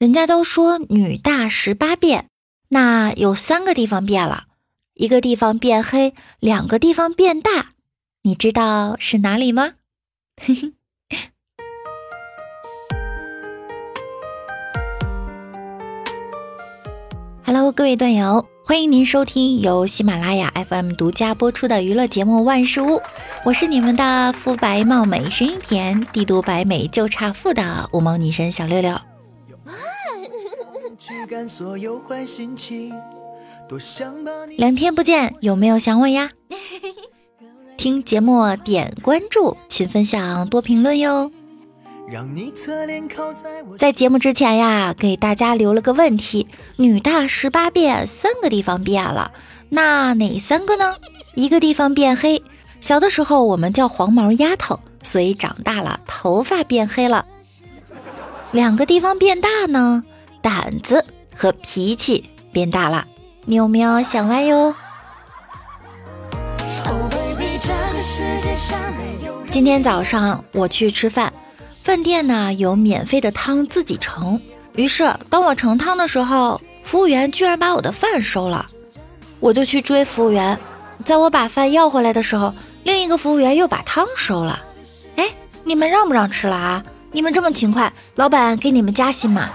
人家都说女大十八变，那有三个地方变了，一个地方变黑，两个地方变大，你知道是哪里吗？嘿嘿。Hello，各位段友，欢迎您收听由喜马拉雅 FM 独家播出的娱乐节目《万事屋》，我是你们的肤白貌美、声音甜、帝都白美就差富的五毛女神小六六。两天不见，有没有想我呀？听节目点关注，请分享多评论哟。在节目之前呀，给大家留了个问题：女大十八变，三个地方变了，那哪三个呢？一个地方变黑，小的时候我们叫黄毛丫头，所以长大了头发变黑了。两个地方变大呢，胆子和脾气变大了。你有没有想歪哟？今天早上我去吃饭。饭店呢有免费的汤自己盛，于是当我盛汤的时候，服务员居然把我的饭收了，我就去追服务员。在我把饭要回来的时候，另一个服务员又把汤收了。哎，你们让不让吃了啊？你们这么勤快，老板给你们加薪吗？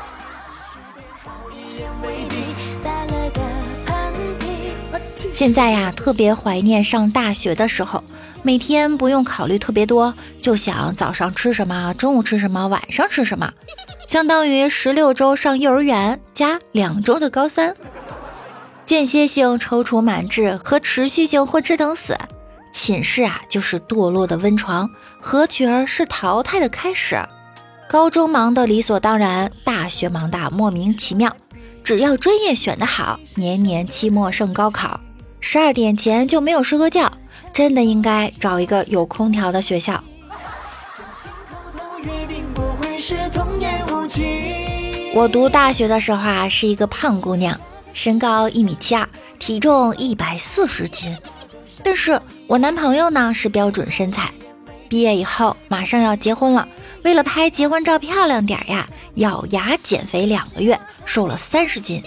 现在呀，特别怀念上大学的时候。每天不用考虑特别多，就想早上吃什么，中午吃什么，晚上吃什么，相当于十六周上幼儿园加两周的高三。间歇性踌躇满志和持续性混吃等死，寝室啊就是堕落的温床，合群儿是淘汰的开始。高中忙的理所当然，大学忙的莫名其妙。只要专业选得好，年年期末胜高考，十二点前就没有睡过觉。真的应该找一个有空调的学校。我读大学的时候啊，是一个胖姑娘，身高一米七二，体重一百四十斤。但是我男朋友呢是标准身材。毕业以后马上要结婚了，为了拍结婚照漂亮点呀，咬牙减肥两个月，瘦了三十斤。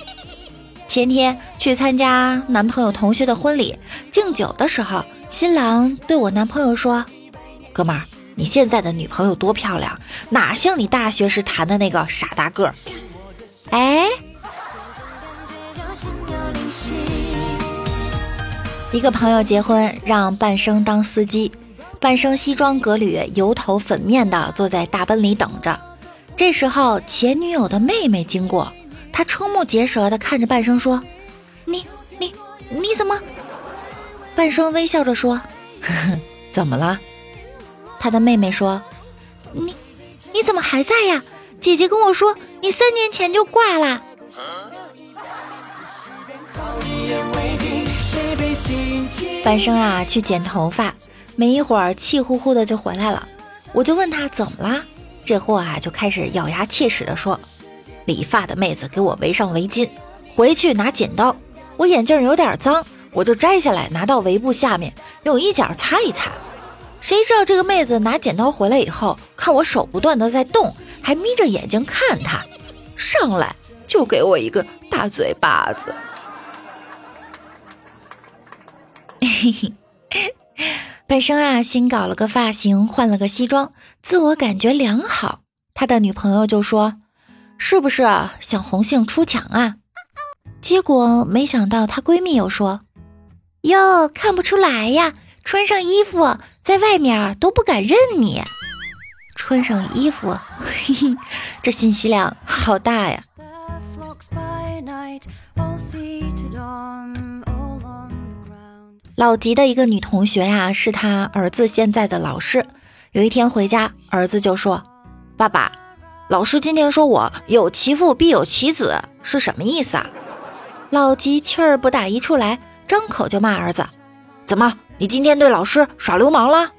前天去参加男朋友同学的婚礼，敬酒的时候。新郎对我男朋友说：“哥们儿，你现在的女朋友多漂亮，哪像你大学时谈的那个傻大个儿。”哎，一个朋友结婚，让半生当司机，半生西装革履、油头粉面的坐在大奔里等着。这时候前女友的妹妹经过，他瞠目结舌的看着半生说：“你你你怎么？”半生微笑着说：“呵呵，怎么了？”他的妹妹说：“你你怎么还在呀？姐姐跟我说你三年前就挂了。”半生啊，去剪头发，没一会儿气呼呼的就回来了。我就问他怎么啦？这货啊就开始咬牙切齿的说：“理发的妹子给我围上围巾，回去拿剪刀，我眼镜有点脏。”我就摘下来，拿到围布下面，用衣角擦一擦。谁知道这个妹子拿剪刀回来以后，看我手不断的在动，还眯着眼睛看她，上来就给我一个大嘴巴子。嘿嘿，本生啊，新搞了个发型，换了个西装，自我感觉良好。他的女朋友就说：“是不是想红杏出墙啊？”结果没想到，她闺蜜又说。哟，看不出来呀！穿上衣服，在外面都不敢认你。穿上衣服，嘿嘿，这信息量好大呀！老吉的一个女同学呀，是他儿子现在的老师。有一天回家，儿子就说：“爸爸，老师今天说我有其父必有其子，是什么意思啊？”老吉气儿不打一处来。张口就骂儿子：“怎么，你今天对老师耍流氓了？”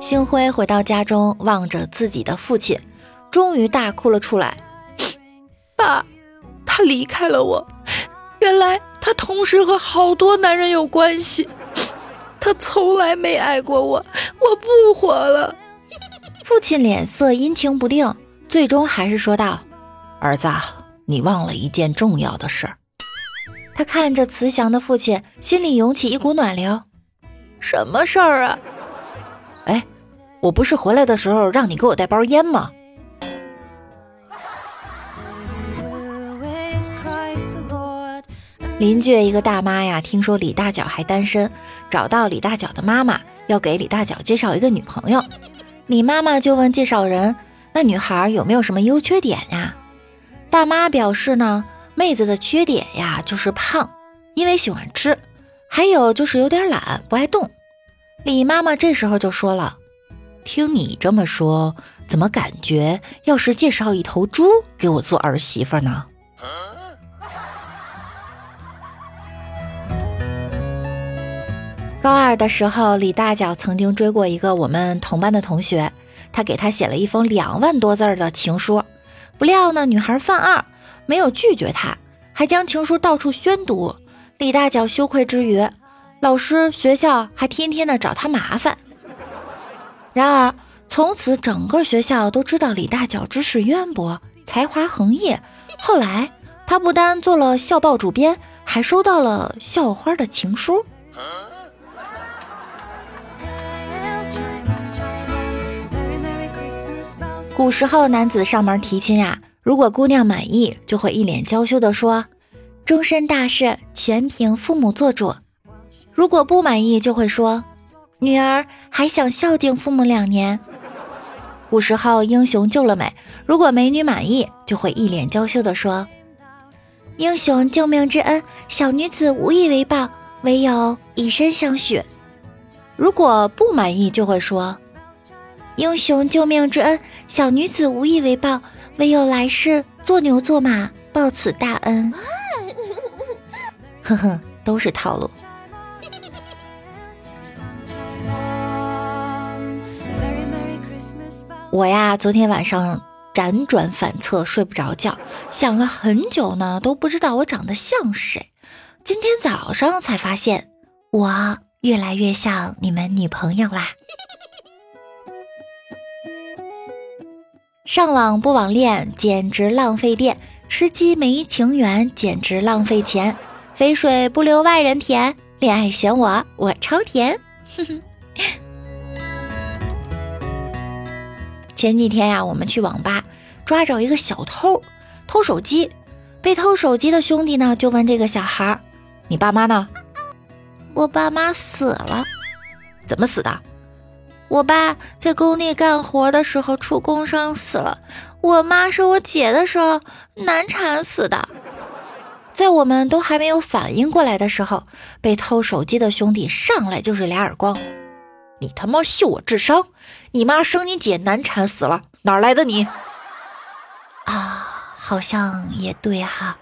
星辉回到家中，望着自己的父亲，终于大哭了出来：“爸，他离开了我，原来他同时和好多男人有关系。”他从来没爱过我，我不活了。父亲脸色阴晴不定，最终还是说道：“儿子，你忘了一件重要的事。”他看着慈祥的父亲，心里涌起一股暖流。什么事儿啊？哎，我不是回来的时候让你给我带包烟吗？邻居一个大妈呀，听说李大脚还单身，找到李大脚的妈妈，要给李大脚介绍一个女朋友。李妈妈就问介绍人：“那女孩有没有什么优缺点呀？”大妈表示呢，妹子的缺点呀就是胖，因为喜欢吃，还有就是有点懒，不爱动。李妈妈这时候就说了：“听你这么说，怎么感觉要是介绍一头猪给我做儿媳妇呢？”高二的时候，李大脚曾经追过一个我们同班的同学，他给他写了一封两万多字的情书。不料呢，女孩犯二，没有拒绝他，还将情书到处宣读。李大脚羞愧之余，老师、学校还天天的找他麻烦。然而，从此整个学校都知道李大脚知识渊博，才华横溢。后来，他不单做了校报主编，还收到了校花的情书。古时候男子上门提亲呀，如果姑娘满意，就会一脸娇羞地说：“终身大事全凭父母做主。”如果不满意，就会说：“女儿还想孝敬父母两年。”古时候英雄救了美，如果美女满意，就会一脸娇羞地说：“英雄救命之恩，小女子无以为报，唯有以身相许。”如果不满意，就会说。英雄救命之恩，小女子无以为报，唯有来世做牛做马报此大恩。呵呵，都是套路。我呀，昨天晚上辗转反侧，睡不着觉，想了很久呢，都不知道我长得像谁。今天早上才发现，我越来越像你们女朋友啦。上网不网恋简直浪费电，吃鸡没情缘简直浪费钱，肥水不流外人田，恋爱选我我超甜。前几天呀，我们去网吧抓着一个小偷偷手机，被偷手机的兄弟呢就问这个小孩：“你爸妈呢？”“我爸妈死了。”“怎么死的？”我爸在工地干活的时候出工伤死了，我妈是我姐的时候难产死的。在我们都还没有反应过来的时候，被偷手机的兄弟上来就是俩耳光。你他妈秀我智商！你妈生你姐难产死了，哪来的你？啊，好像也对哈。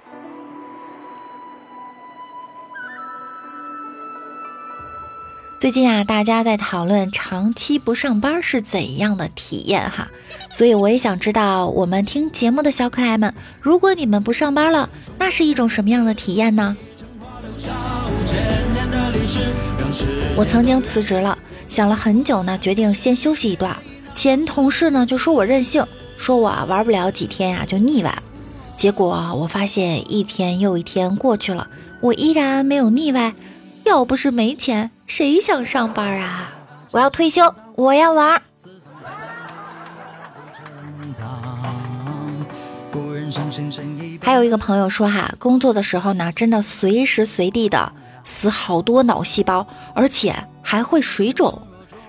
最近啊，大家在讨论长期不上班是怎样的体验哈，所以我也想知道，我们听节目的小可爱们，如果你们不上班了，那是一种什么样的体验呢？我曾经辞职了，想了很久呢，决定先休息一段。前同事呢就说我任性，说我玩不了几天呀就腻歪。结果我发现一天又一天过去了，我依然没有腻歪。要不是没钱。谁想上班啊？我要退休，我要玩。还有一个朋友说哈，工作的时候呢，真的随时随地的死好多脑细胞，而且还会水肿。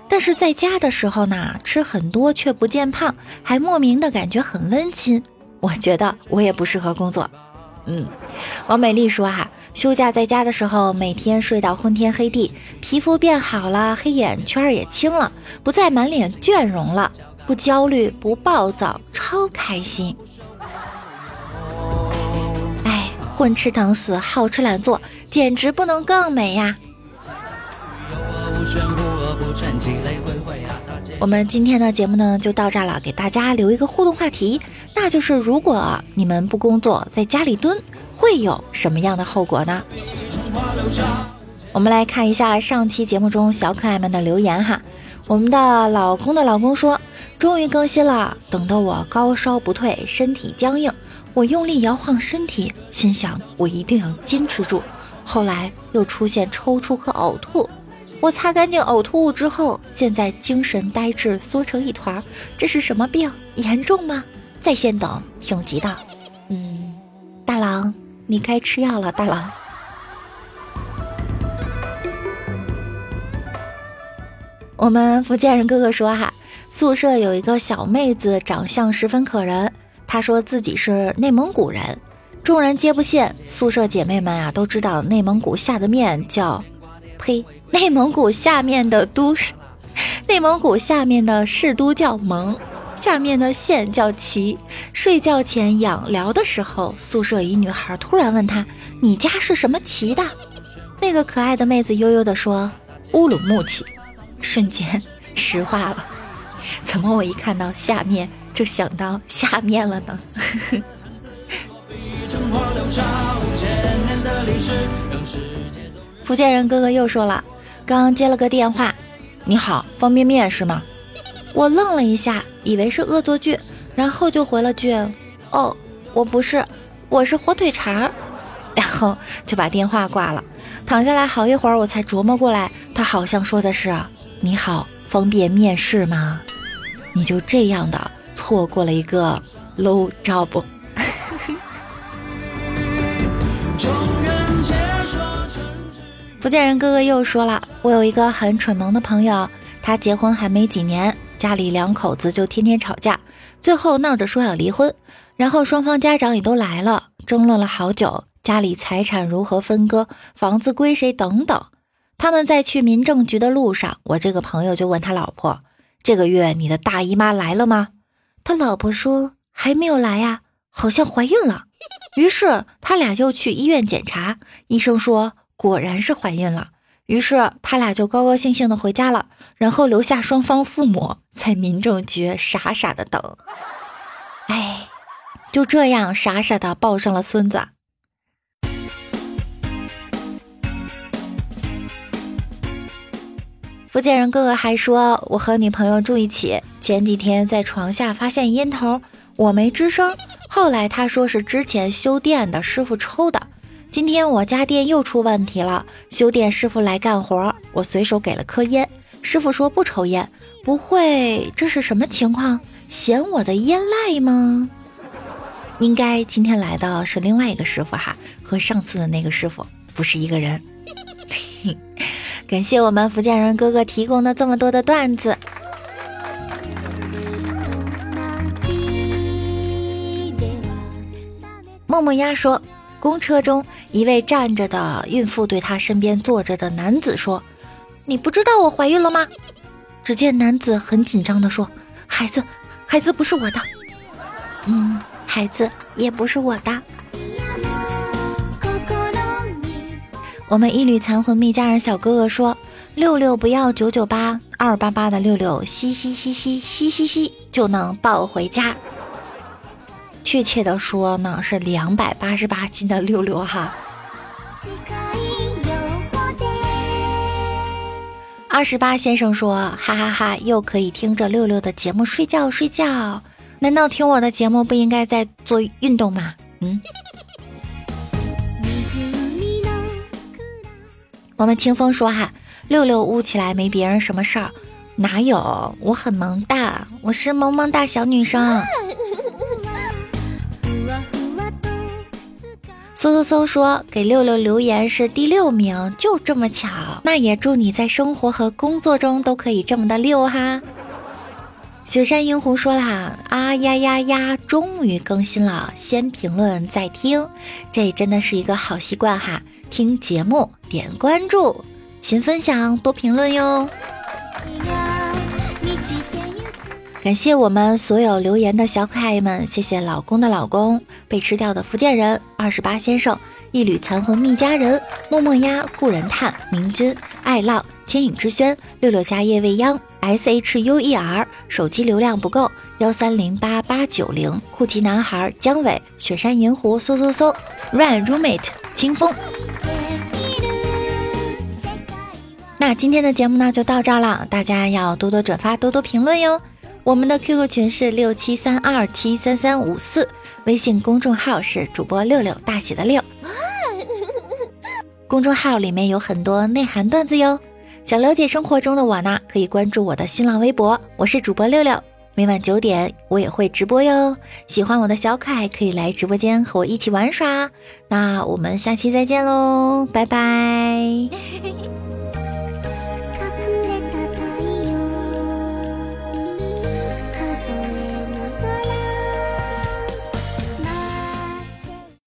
但是在家的时候呢，吃很多却不见胖，还莫名的感觉很温馨。我觉得我也不适合工作。嗯，王美丽说哈。休假在家的时候，每天睡到昏天黑地，皮肤变好了，黑眼圈也轻了，不再满脸倦容了，不焦虑，不暴躁，超开心。哎，混吃等死，好吃懒做，简直不能更美呀！我们今天的节目呢，就到这了，给大家留一个互动话题，那就是如果你们不工作，在家里蹲。会有什么样的后果呢？我们来看一下上期节目中小可爱们的留言哈。我们的老公的老公说，终于更新了，等得我高烧不退，身体僵硬，我用力摇晃身体，心想我一定要坚持住。后来又出现抽搐和呕吐，我擦干净呕吐物之后，现在精神呆滞，缩成一团，这是什么病？严重吗？在线等，挺急的。嗯，大郎，你该吃药了，大郎。我们福建人哥哥说哈，宿舍有一个小妹子，长相十分可人。她说自己是内蒙古人，众人皆不信。宿舍姐妹们啊，都知道内蒙古下的面叫，呸，内蒙古下面的都市，内蒙古下面的市都叫蒙，下面的县叫旗。睡觉前养聊的时候，宿舍一女孩突然问他：“你家是什么旗的？”那个可爱的妹子悠悠地说：“乌鲁木齐。”瞬间石化了，怎么我一看到下面就想到下面了呢？福建人哥哥又说了，刚接了个电话，你好，方便面是吗？我愣了一下，以为是恶作剧，然后就回了句，哦，我不是，我是火腿肠，然后就把电话挂了。躺下来好一会儿，我才琢磨过来，他好像说的是。你好，方便面是吗？你就这样的错过了一个 low job。福建人哥哥又说了，我有一个很蠢萌的朋友，他结婚还没几年，家里两口子就天天吵架，最后闹着说要离婚，然后双方家长也都来了，争论了好久，家里财产如何分割，房子归谁等等。他们在去民政局的路上，我这个朋友就问他老婆：“这个月你的大姨妈来了吗？”他老婆说：“还没有来呀，好像怀孕了。”于是他俩又去医院检查，医生说果然是怀孕了。于是他俩就高高兴兴的回家了，然后留下双方父母在民政局傻傻的等。哎，就这样傻傻的抱上了孙子。福建人哥哥还说：“我和女朋友住一起，前几天在床下发现烟头，我没吱声。后来他说是之前修电的师傅抽的。今天我家电又出问题了，修电师傅来干活，我随手给了颗烟。师傅说不抽烟，不会这是什么情况？嫌我的烟赖吗？应该今天来的是另外一个师傅哈，和上次的那个师傅不是一个人。”感谢我们福建人哥哥提供的这么多的段子。默默鸭说，公车中一位站着的孕妇对他身边坐着的男子说：“你不知道我怀孕了吗？”只见男子很紧张的说：“孩子，孩子不是我的。”嗯，孩子也不是我的。我们一缕残魂蜜家人小哥哥说：“六六不要九九八二八八的六六，嘻嘻嘻嘻嘻嘻嘻就能抱回家。”确切的说呢，是两百八十八斤的六六哈。二十八先生说：“哈哈哈，又可以听着六六的节目睡觉睡觉。难道听我的节目不应该在做运动吗？”嗯。我们清风说哈，六六悟起来没别人什么事儿，哪有？我很萌哒，我是萌萌哒小女生。嗖嗖嗖说给六六留言是第六名，就这么巧。那也祝你在生活和工作中都可以这么的六哈。雪山银狐说啦，啊呀呀呀，终于更新了，先评论再听，这真的是一个好习惯哈。听节目，点关注，勤分享，多评论哟！感谢我们所有留言的小可爱们，谢谢老公的老公，被吃掉的福建人，二十八先生，一缕残魂觅家人，默默鸭，故人叹，明君，爱浪，牵引之轩，六六家夜未央，S H U E R，手机流量不够，幺三零八八九零，酷奇男孩，姜伟，雪山银狐，嗖嗖嗖，Run Roommate，清风。那今天的节目呢就到这儿了，大家要多多转发，多多评论哟。我们的 QQ 群是六七三二七三三五四，微信公众号是主播六六大写的六，公众号里面有很多内涵段子哟。想了解生活中的我呢，可以关注我的新浪微博，我是主播六六，每晚九点我也会直播哟。喜欢我的小可爱可以来直播间和我一起玩耍。那我们下期再见喽，拜拜。